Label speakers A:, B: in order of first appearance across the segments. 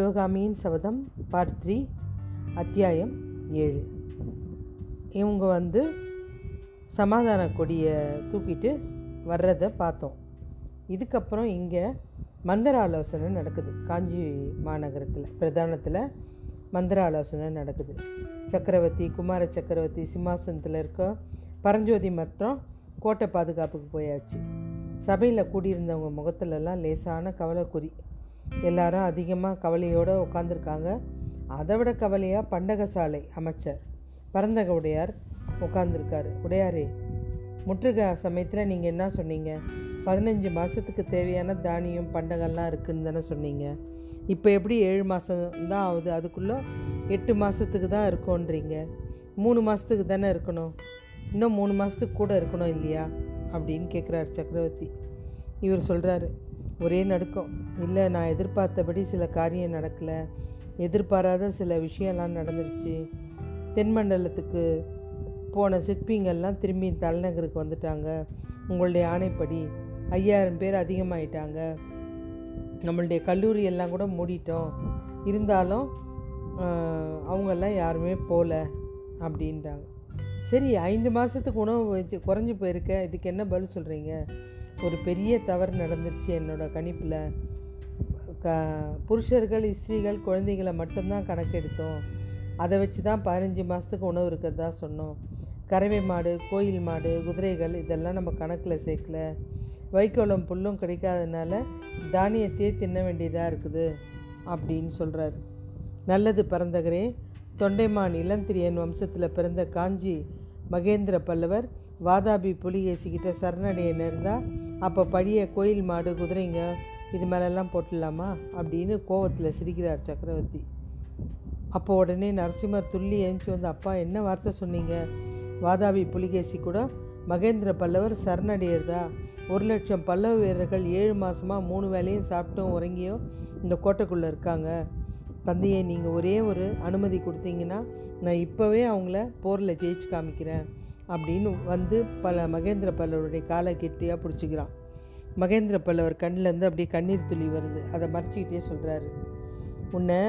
A: சிவகாமியின் சபதம் part three அத்தியாயம் ஏழு. இவங்க வந்து சமாதான கொடியை தூக்கிட்டு வர்றதை பார்த்தோம். இதுக்கப்புறம் இங்கே மந்திர ஆலோசனை நடக்குது. காஞ்சி மாநகரத்தில் பிரதானத்தில் மந்திர ஆலோசனை நடக்குது. சக்கரவர்த்தி குமார சக்கரவர்த்தி சிம்மாசனத்தில் இருக்க பரஞ்சோதி மற்றும் கோட்டை பாதுகாப்புக்கு போயாச்சு. சபையில் கூடியிருந்தவங்க முகத்துலலாம் லேசான கவலைக்குறி. எல்லாரும் அதிகமாக கவலையோடு உட்காந்துருக்காங்க அதை விட கவலையாக பண்டகசாலை அமைச்சர் பரந்தக உடையார் உட்காந்துருக்காரு உடையாரே முற்றுகை சமயத்தில் நீங்கள் என்ன சொன்னீங்க? பதினஞ்சு மாதத்துக்கு தேவையான தானியம் பண்டகம்லாம் இருக்குதுன்னு தானே சொன்னீங்க. இப்போ எப்படி ஏழு மாதம் தான் ஆகுது? அதுக்குள்ளே எட்டு மாதத்துக்கு தான் இருக்கோன்றீங்க. மூணு மாதத்துக்கு தானே இருக்கணும்? இன்னும் மூணு மாதத்துக்கு கூட இருக்கணும் இல்லையா? அப்படின்னு கேட்குறாரு சக்கரவர்த்தி. இவர் சொல்கிறாரு ஒரே நடுக்கம். இல்லை நான் எதிர்பார்த்தபடி சில காரியம் நடக்கலை. எதிர்பாராத சில விஷயம்லாம் நடந்துருச்சு. தென்மண்டலத்துக்கு போன சிற்பிங்கள்லாம் திரும்பி தலைநகருக்கு வந்துட்டாங்க. உங்களுடைய ஆணைப்படி ஐயாயிரம் பேர் அதிகமாயிட்டாங்க. நம்மளுடைய கல்லூரி எல்லாம் கூட மூடிட்டோம். இருந்தாலும் அவங்கெல்லாம் யாருமே போகல அப்படின்றாங்க. சரி ஐந்து மாதத்துக்கு உணவு வச்சு குறைஞ்சி போயிருக்க. இதுக்கு என்ன பதில் சொல்கிறீங்க ஒரு பெரிய தவறு நடந்துருச்சு என்னோடய கணிப்பில். க புருஷர்கள் ஸ்திரீகள் குழந்தைகளை மட்டும்தான் கணக்கெடுத்தோம். அதை வச்சு தான் பதினஞ்சு மாதத்துக்கு உணவு இருக்கிறதா சொன்னோம். கறவை மாடு கோயில் மாடு குதிரைகள் இதெல்லாம் நம்ம கணக்கில் சேர்க்கல. வைக்கோலம் புல்லும் கிடைக்காதனால தானியத்தையே தின்ன வேண்டியதாக இருக்குது அப்படின்னு சொல்கிறார் நல்லது பரந்தகரே. தொண்டைமான் இளந்திரியன் வம்சத்தில் பிறந்த காஞ்சி மகேந்திர பல்லவர் வாதாபி புலிகேசிக்கிட்ட சரணடைய நேர்ந்தால் அப்போ பழைய கோயில் மாடு குதிரைங்க இது மேலெல்லாம் போட்டுடலாமா? அப்படின்னு கோவத்தில் சிரிக்கிறார் சக்கரவர்த்தி. அப்போ உடனே நரசிம்மர் துள்ளி ஏஞ்சி வந்து அப்பா என்ன வார்த்தை சொன்னீங்க? வாதாபி புலிகேசி கூட மகேந்திர பல்லவர் சரணடையிறதா? ஒரு லட்சம் பல்லவ வீரர்கள் ஏழு மாதமாக மூணு வேலையும் சாப்பிட்டும் உறங்கியும் இந்த கோட்டைக்குள்ளே இருக்காங்க. தந்தையை நீங்கள் ஒரே ஒரு அனுமதி கொடுத்தீங்கன்னா நான் இப்போவே அவங்கள போரில் ஜெயிச்சு காமிக்கிறேன். அப்படின்னு வந்து பல மகேந்திர பல்லவருடைய காலை கெட்டியாக பிடிச்சிக்கிறான். மகேந்திர பல்லவர் கண்ணிலேருந்து அப்படியே கண்ணீர் துளி வருது. அதை மறைச்சிக்கிட்டே சொல்கிறாரு உன்னை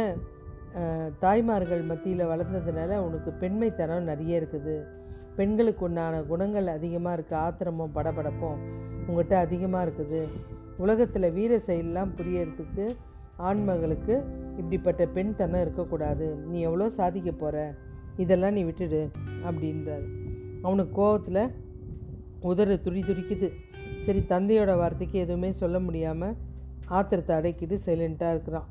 A: தாய்மார்கள் மத்தியில் வளர்ந்ததுனால உனக்கு பெண்மைத்தனம் நிறைய இருக்குது. பெண்களுக்கு உண்டான குணங்கள் அதிகமாக இருக்குது ஆத்திரமும் படபடப்பும் உங்கள்கிட்ட அதிகமாக இருக்குது. உலகத்தில் வீர செயலெலாம் புரியறதுக்கு ஆண்மகளுக்கு இப்படிப்பட்ட பெண் தனம் இருக்கக்கூடாது. நீ எவ்வளோ சாதிக்க போகிற இதெல்லாம் நீ விட்டுடு அப்படின்றார். அவனுக்கு கோபத்தில் உதறு துடி துடிக்குது. சரி தந்தையோட வார்த்தைக்கு எதுவுமே சொல்ல முடியாமல் ஆத்திரத்தை அடக்கிட்டு சைலண்ட்டாக இருக்கிறான்.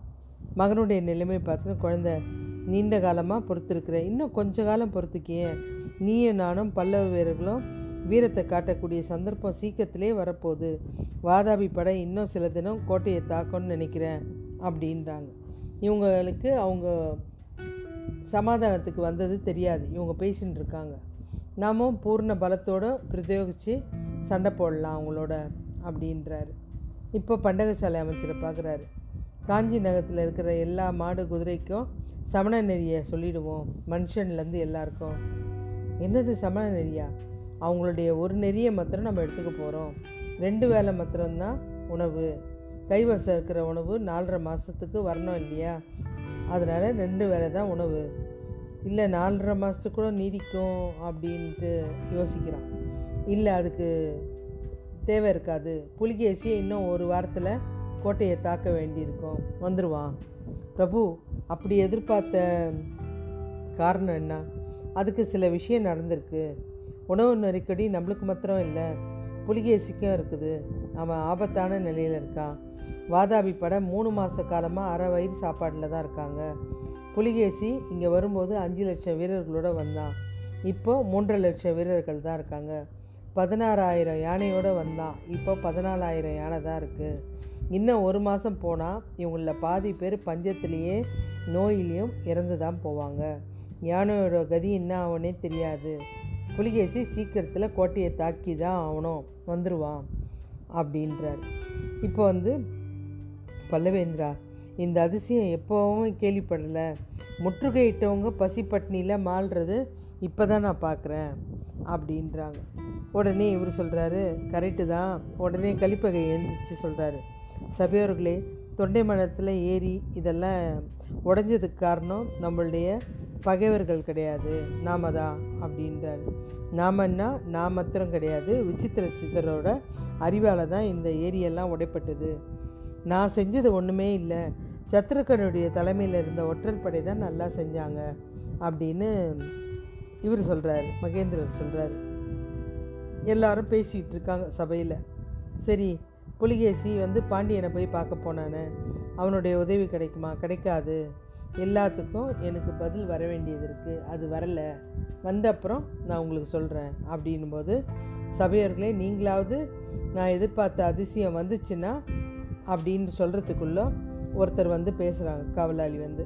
A: மகனுடைய நிலைமை பார்த்து குழந்த நீண்ட காலமாக பொறுத்திருக்கிற இன்னும் கொஞ்ச காலம் பொறுத்துக்கியே. நீயும் நானும் பல்லவ வீரர்களும் வீரத்தை காட்டக்கூடிய சந்தர்ப்பம் சீக்கிரத்திலே வரப்போகுது. வாதாபி படை இன்னும் சில தினம் கோட்டையை தாக்கணும்னு நினைக்கிறேன் அப்படின்றாங்க. இவங்களுக்கு அவங்க சமாதானத்துக்கு வந்தது தெரியாது. இவங்க பேசின்னு இருக்காங்க. நாமும் பூர்ண பலத்தோடு பிரயோகித்து சண்டை போடலாம் அவங்களோட அப்படின்றாரு. இப்போ பண்டகசாலை அமைச்சரை பார்க்குறாரு காஞ்சி நகரத்தில் இருக்கிற எல்லா மாடு குதிரைக்கும் சமண நெறியை சொல்லிடுவோம். மனுஷன்லேருந்து எல்லாருக்கும். என்னது சமண நெறியா? அவங்களுடைய ஒரு நெறியை மாத்திரம் நம்ம எடுத்துக்க போகிறோம் ரெண்டு வேலை மாத்திரம்தான் உணவு. கைவசம் இருக்கிற உணவு நாலரை மாதத்துக்கு வரணும் இல்லையா? அதனால் ரெண்டு வேலை தான் உணவு. இல்லை நாலரை மாதத்துக்கு கூட நீடிக்கும் அப்படின்ட்டு யோசிக்கிறான். இல்லை அதுக்கு தேவை இருக்காது. புலிகேசியை இன்னும் ஒரு வாரத்தில் கோட்டையை தாக்க வேண்டியிருக்கும். வந்துடுவான் பிரபு அப்படி எதிர்பார்த்த காரணம் என்ன? அதுக்கு சில விஷயம் நடந்திருக்கு. உணவு நெருக்கடி நம்மளுக்கு மாத்திரம் இல்லை. புலிகேசிக்கும் இருக்குது. அவன் ஆபத்தான நிலையில் இருக்கான். வாதாபி படம் மூணு மாத காலமாக அரை வயிறு சாப்பாட்டில் தான் இருக்காங்க. புலிகேசி இங்கே வரும்போது அஞ்சு லட்சம் வீரர்களோட வந்தான் இப்போ மூன்றரை லட்சம் வீரர்கள் தான் இருக்காங்க. பதினாறாயிரம் யானையோடு வந்தான் இப்போ பதினாலாயிரம் யானை தான் இருக்குது இன்னும் ஒரு மாதம் போனால் இவங்களில் பாதி பேர் பஞ்சத்துலேயே நோயிலையும் இறந்து தான் போவாங்க. யானையோட கதி என்ன ஆகுனே தெரியாது. புலிகேசி சீக்கிரத்தில் கோட்டையை தாக்கி தான் ஆகணும். வந்துடுவான் அப்படின்றார். இப்போ வந்து பல்லவேந்திரா இந்த அதிசயம் எப்போவும் கேள்விப்படலை. முற்றுகையிட்டவங்க பசி பட்னியில் மாள்றது இப்போ தான் நான் பார்க்குறேன் அப்படின்றாங்க. உடனே இவர் சொல்கிறாரு கரெக்டு தான். உடனே கழிப்பகை எழுந்திரிச்சு சொல்கிறாரு சபையோர்களே தொண்டை மனத்தில் ஏரி இதெல்லாம் உடஞ்சதுக்கு காரணம் நம்மளுடைய பகைவர்கள் கிடையாது. நாம தான் அப்படின்றார். நாமன்னா நான் மாத்திரம் கிடையாது. விசித்திர சித்தரோட அறிவால் தான் இந்த ஏரியெல்லாம் உடைப்பட்டது. நான் செஞ்சது ஒன்றுமே இல்லை. சத்ருக்கனுடைய தலைமையில் இருந்த ஒற்றர் படை தான் நல்லா செஞ்சாங்க அப்படின்னு இவர் சொல்கிறார் மகேந்திரர் சொல்கிறார் எல்லாரும் பேசிகிட்டு இருக்காங்க சபையில். சரி புலிகேசி வந்து பாண்டியனை போய் பார்க்க போனானே அவனுடைய உதவி கிடைக்குமா? கிடைக்காது. எல்லாத்துக்கும் எனக்கு பதில் வர வேண்டியது இருக்குது அது வரலை. வந்த அப்புறம் நான் உங்களுக்கு சொல்கிறேன் அப்படின்னும்போது சபையர்களே நீங்களாவது நான் எதிர்பார்த்த அதிசயம் வந்துச்சுன்னா அப்படின்னு சொல்கிறதுக்குள்ளே ஒருத்தர் வந்து பேசுகிறாங்க காவலாளி வந்து.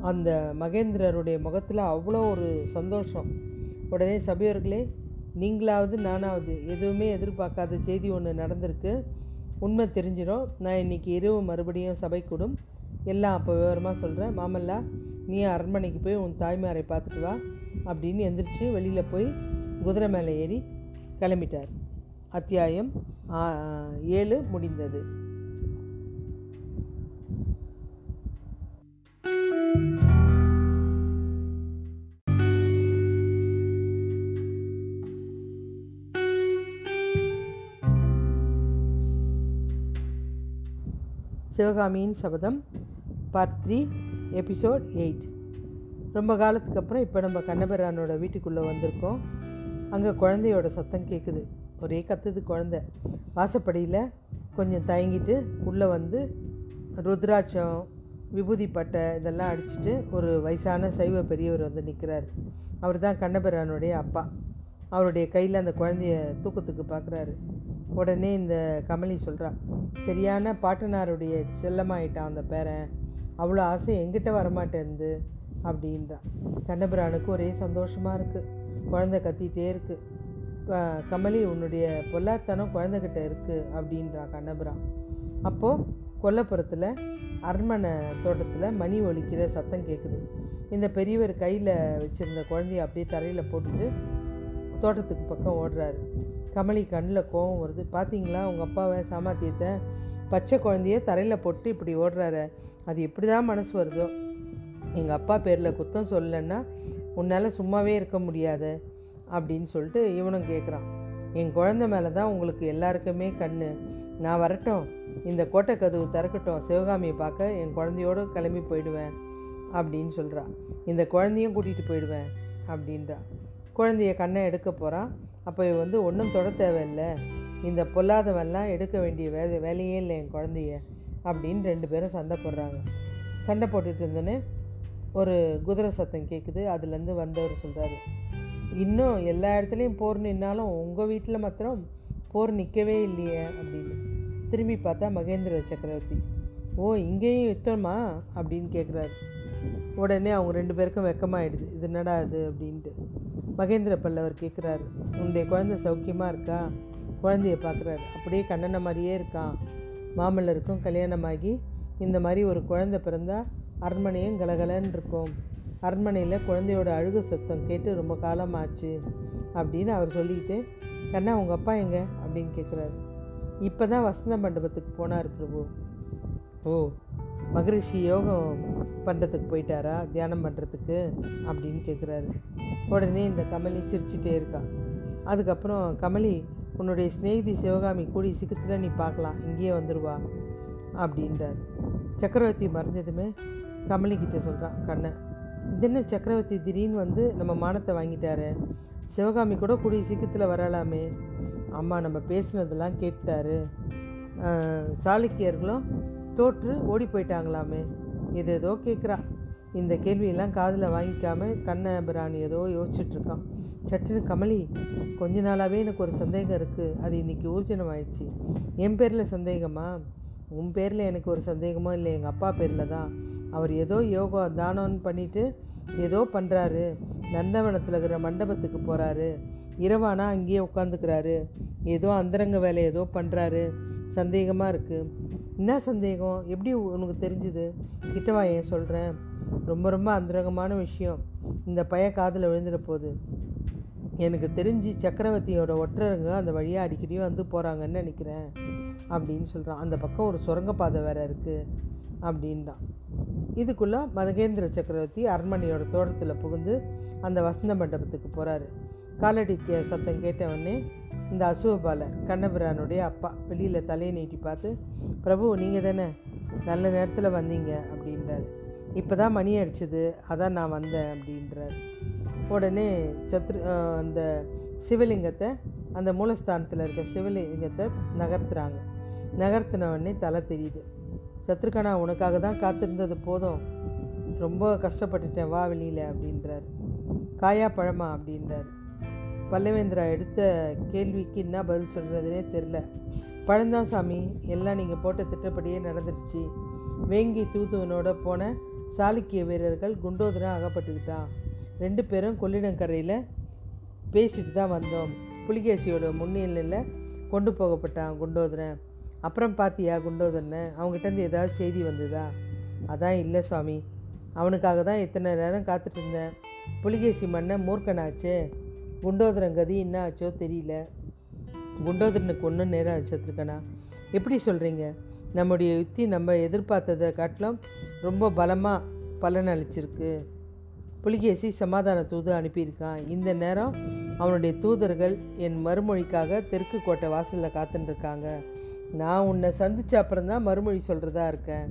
A: அந்த மகேந்திரருடைய முகத்தில் அவ்வளோ ஒரு சந்தோஷம். உடனே சபையர்களே நீங்களாவது நானாவது எதுவுமே எதிர்பார்க்காத செய்தி ஒன்று நடந்திருக்கு. உண்மை தெரிஞ்சிடும். நான் இன்றைக்கி இரவு மறுபடியும் சபை கூடும். எல்லாம் அப்போ விவரமாக சொல்கிறேன் மாமல்லா நீ அரண்மனைக்கு போய் உன் தாய்மாரை பார்த்துட்டு வா அப்படின்னு எந்திரிச்சு வெளியில் போய் குதிரை மேலே ஏறி கிளம்பிட்டார். அத்தியாயம் ஏழு முடிந்தது. சிவகாமியின் சபதம் பார்ட் த்ரீ எபிசோட் எயிட் ரொம்ப காலத்துக்கு அப்புறம் இப்போ நம்ம கண்ணபிரானோட வீட்டுக்குள்ளே வந்திருக்கோம். அங்கே குழந்தையோட சத்தம் கேட்குது ஒரே கத்துது குழந்த. வாசப்படியில் கொஞ்சம் தயங்கிட்டு உள்ளே வந்து ருத்ராட்சம் விபூதி பட்டை இதெல்லாம் அடிச்சுட்டு ஒரு வயசான சைவ பெரியவர் வந்து நிற்கிறார் அவர் தான் கண்ணபிரானுடைய அப்பா. அவருடைய கையில் அந்த குழந்தைய தூக்கத்துக்கு பார்க்குறாரு உடனே இந்த கமலி சொல்கிறா சரியான பாட்டனாருடைய செல்லமாயிட்டான் அந்த பேரன். அவ்வளோ ஆசை எங்கிட்ட வரமாட்டேருந்து அப்படின்றா. கண்ணபிரானுக்கு ஒரே சந்தோஷமாக இருக்குது குழந்தை கத்திகிட்டே இருக்குது கமலி உன்னுடைய பொல்லாத்தனம் குழந்தைகிட்ட இருக்குது அப்படின்றா கண்ணபிரான். அப்போது கொல்லப்புறத்தில் அரண்மனை தோட்டத்தில் மணி ஒலிக்கிற சத்தம் கேட்குது இந்த பெரியவர் கையில் வச்சுருந்த குழந்தைய அப்படியே தரையில் போட்டுட்டு தோட்டத்துக்கு பக்கம் ஓடுறாரு. கமலி கண்ணில் கோவம் வருது. பார்த்தீங்களா உங்கள் அப்பாவை சாமாத்தியத்தை பச்சை குழந்தைய தரையில் போட்டு இப்படி ஓடுறாரு. அது எப்படி தான் மனசு வருதோ. எங்கள் அப்பா பேரில் குத்தம் சொல்லலைன்னா உன்னால் சும்மாவே இருக்க முடியாது அப்படின்னு சொல்லிட்டு இவனும் கேட்குறான் என் குழந்த மேலே தான் உங்களுக்கு எல்லாருக்குமே கண் நான் வரட்டும். இந்த கோட்டை கதவு திறக்கட்டும் சிவகாமியை பார்க்க என் குழந்தையோடு கிளம்பி போயிடுவேன் அப்படின்னு சொல்கிறா இந்த குழந்தையும் கூட்டிகிட்டு போயிடுவேன் அப்படின்றா. குழந்தைய கண்ணை எடுக்க போகிறான் அப்போ வந்து ஒன்றும் தொட தேவையில்லை. இந்த பொல்லாதவெல்லாம் எடுக்க வேண்டிய வேலை வேலையே இல்லை என் குழந்தைய. அப்படின்னு ரெண்டு பேரும் சண்டை போடுறாங்க. சண்டை போட்டுட்டு இருந்தோன்னே ஒரு குதிரை சத்தம் கேட்குது அதுலேருந்து வந்தவர் சொல்கிறாரு இன்னும் எல்லா இடத்துலையும் போர் நின்னாலும் உங்கள் வீட்டில் மாத்திரம் போர் நிற்கவே இல்லையே அப்படின்னு. திரும்பி பார்த்தா மகேந்திர சக்கரவர்த்தி. ஓ இங்கேயும் யுத்தமா? அப்படின்னு கேட்குறாரு உடனே அவங்க ரெண்டு பேருக்கும் வெக்கமாயிடுது. இது என்னடா அப்படின்ட்டு. மகேந்திர பல்லவர் கேட்குறாரு உன்னுடைய குழந்தை சௌக்கியமாக இருக்கா? குழந்தைய பார்க்குறாரு அப்படியே கண்ணனை மாதிரியே இருக்கான் மாமல்லருக்கும் கல்யாணமாகி இந்த மாதிரி ஒரு குழந்தை பிறந்தா அரண்மனையும் கலகலன்னு இருக்கும். அரண்மனையில் குழந்தையோட அழுகு சத்தம் கேட்டு ரொம்ப காலம் ஆச்சு அப்படின்னு அவர் சொல்லிட்டு கண்ணா உங்கள் அப்பா எங்க? அப்படின்னு கேட்குறாரு இப்போ தான் வசந்த மண்டபத்துக்கு போனார் பிரபு. ஓ மகரிஷி யோகம் பண்ணுறதுக்கு போயிட்டாரா? தியானம் பண்ணுறதுக்கு அப்படின்னு கேட்குறாரு உடனே இந்த கமலி சிரிச்சிட்டே இருக்கா. அதுக்கப்புறம் கமலி உன்னுடைய ஸ்நேகிதி சிவகாமி கூடி சிக்கத்தில் நீ பார்க்கலாம். இங்கேயே வந்துடுவா அப்படின்றார். சக்கரவர்த்தி மறைஞ்சதுமே கமலிக்கிட்ட சொல்கிறான் கண்ணை இதென்ன சக்கரவர்த்தி திடீர்னு வந்து நம்ம மானத்தை வாங்கிட்டாரு? சிவகாமி கூட கூடிய சீக்கிரத்தில் வரலாமே. அம்மா நம்ம பேசுனதெல்லாம் கேட்டார். சாளுக்கியர்களும் தோற்று ஓடி போயிட்டாங்களாமே. இது ஏதோ கேட்குறா இந்த கேள்வியெல்லாம் காதில் வாங்கிக்காம கண்ண பிராணி ஏதோ யோசிச்சுட்ருக்கான். சட்டுன்னு கமலி கொஞ்ச நாளாகவே எனக்கு ஒரு சந்தேகம் இருக்குது அது இன்றைக்கி ஊர்ஜனம் ஆயிடுச்சு. என் பேரில் சந்தேகமா? உன் பேரில் எனக்கு ஒரு சந்தேகமோ இல்லை. எங்கள் அப்பா பேரில் தான். அவர் ஏதோ யோகா தானம்னு பண்ணிவிட்டு ஏதோ பண்ணுறாரு நந்தவனத்தில் இருக்கிற மண்டபத்துக்கு போகிறாரு இரவானா அங்கேயே உட்காந்துக்கிறாரு ஏதோ அந்தரங்க வேலை ஏதோ பண்ணுறாரு சந்தேகமாக இருக்குது என்ன சந்தேகம்? எப்படி உனக்கு தெரிஞ்சுது? கிட்டவா ஏன் சொல்கிறேன் ரொம்ப ரொம்ப அந்தரங்கமான விஷயம். இந்த பைய காதில் விழுந்துட போகுது எனக்கு தெரிஞ்சு சக்கரவர்த்தியோட ஒற்றருங்க அந்த வழியாக அடிக்கடி வந்து போகிறாங்கன்னு நினைக்கிறேன். அப்படின்னு சொல்கிறான் அந்த பக்கம் ஒரு சுரங்கப்பாதை வேறு இருக்குது அப்படின்றான். இதுக்குள்ளே மதகேந்திர சக்கரவர்த்தி அரண்மனையோட தோட்டத்தில் புகுந்து அந்த வசந்த மண்டபத்துக்கு போகிறாரு காலடிக்க சத்தம் கேட்டவொடனே இந்த அசுவபாலர் கண்ணபிரானுடைய அப்பா வெளியில் தலையை நீட்டி பார்த்து பிரபு நீங்கள் தானே? நல்ல நேரத்தில் வந்தீங்க அப்படின்றார். இப்போ தான் மணி அடிச்சது. அதான் நான் வந்தேன் அப்படின்றார். உடனே சத்ரு அந்த சிவலிங்கத்தை அந்த மூலஸ்தானத்தில் இருக்க சிவலிங்கத்தை நகர்த்துறாங்க. நகர்த்தின உடனே தலை தெரியுது. சத்ருகனா உனக்காக தான் காத்திருந்தது போதும். ரொம்ப கஷ்டப்பட்டுட்டேன். வா வெளியில் அப்படின்றார். காயா பழமா? அப்படின்றார். பல்லவேந்திரா எடுத்த கேள்விக்கு என்ன பதில் சொல்கிறதுனே தெரில பழந்தான் சாமி எல்லாம் நீங்கள் போட்ட திட்டப்படியே நடந்துடுச்சு. வேங்கி தூதுவனோட போன சாளுக்கிய வீரர்கள் குண்டோதரன் அகப்பட்டுக்கிட்டான் ரெண்டு பேரும் கொள்ளிடங்கரையில் பேசிட்டு தான் வந்தோம். புலிகேசியோட முன்னிலையில் கொண்டு போகப்பட்டான் குண்டோதரன். அப்புறம் பார்த்தியா குண்டோதரனை அவங்ககிட்டருந்து ஏதாவது செய்தி வந்ததா? அதான் இல்லை சுவாமி. அவனுக்காக தான் இத்தனை நேரம் காத்துட்டு இருந்தேன். புலிகேசி மண்ணை மூர்க்கனாச்சே. குண்டோதரன் கதி என்ன ஆச்சோ தெரியல. குண்டோதரனுக்கு ஒன்றும் நேரம் ஆச்சத்துருக்கனா எப்படி சொல்கிறீங்க நம்முடைய யுத்தி நம்ம எதிர்பார்த்ததை காட்டிலும் ரொம்ப பலமாக பலன் அளிச்சிருக்கு. புலிகேசி சமாதான தூது அனுப்பியிருக்கான். இந்த நேரம் அவனுடைய தூதர்கள் என் மறுமொழிக்காக தெற்கு கோட்டை வாசலில் காத்துட்டுருக்காங்க நான் உன்னை சந்திச்ச அப்புறம் தான் மறுமொழி சொல்கிறதா இருக்கேன்.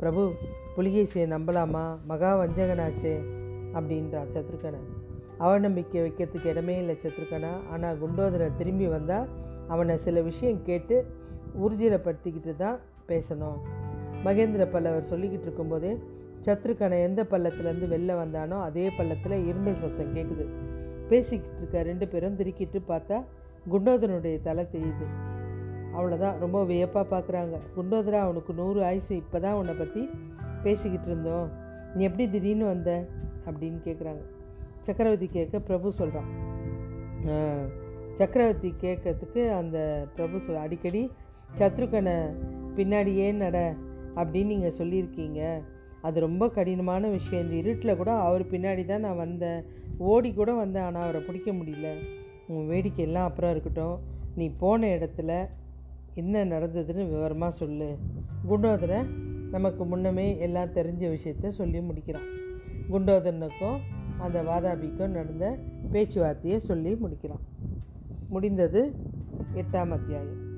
A: பிரபு புலிகேசியை நம்பலாமா? மகா வஞ்சகனாச்சே அப்படின்றா சத்ருக்கனை அவநம்பிக்கை வைக்கிறதுக்கு இடமே இல்லை சத்ருக்கனா. ஆனால் குண்டோதரன் திரும்பி வந்தால் அவனை சில விஷயம் கேட்டு ஊர்ஜிதப்படுத்திக்கிட்டு தான் பேசணும். மகேந்திர பல்லவர் சொல்லிக்கிட்டு இருக்கும்போதே சத்ருக்கனை எந்த பள்ளத்துலேருந்து வெளில வந்தானோ அதே பள்ளத்தில் இரும்பல் சத்தம் கேட்குது பேசிக்கிட்டு இருக்க ரெண்டு பேரும் திருக்கிட்டு பார்த்தா குண்டோதரனுடைய தலை தெரியுது. அவ்வளோதான் ரொம்ப வியப்பாக பார்க்குறாங்க குண்டோதரா அவனுக்கு நூறு ஆயுசு இப்போ தான் உன்னை பற்றி பேசிக்கிட்டு இருந்தோம். நீ எப்படி திடீர்னு வந்த? அப்படின்னு கேட்குறாங்க சக்கரவர்த்தி கேட்க பிரபு சொல்கிறான் சக்கரவர்த்தி கேட்கறதுக்கு அந்த பிரபு சொல் அடிக்கடி சத்ருக்கனை பின்னாடியே நட? அப்படின்னு நீங்கள் சொல்லியிருக்கீங்க. அது ரொம்ப கடினமான விஷயம். இந்த இருட்டில் கூட அவர் பின்னாடி தான் நான் வந்தேன். ஓடி கூட வந்தேன் ஆனால் அவரை பிடிக்க முடியல. உன் வேடிக்கை எல்லாம் அப்புறம் இருக்கட்டும். நீ போன இடத்துல என்ன நடந்ததுன்னு விவரமாக சொல்லு. குண்டோதரை நமக்கு முன்னமே எல்லாம் தெரிஞ்ச விஷயத்த சொல்லி முடிக்கிறான். குண்டோதரனுக்கும் அந்த வாதாபிக்கும் நடந்த பேச்சுவார்த்தையை சொல்லி முடிக்கிறான் முடிந்தது எட்டாம் அத்தியாயம்.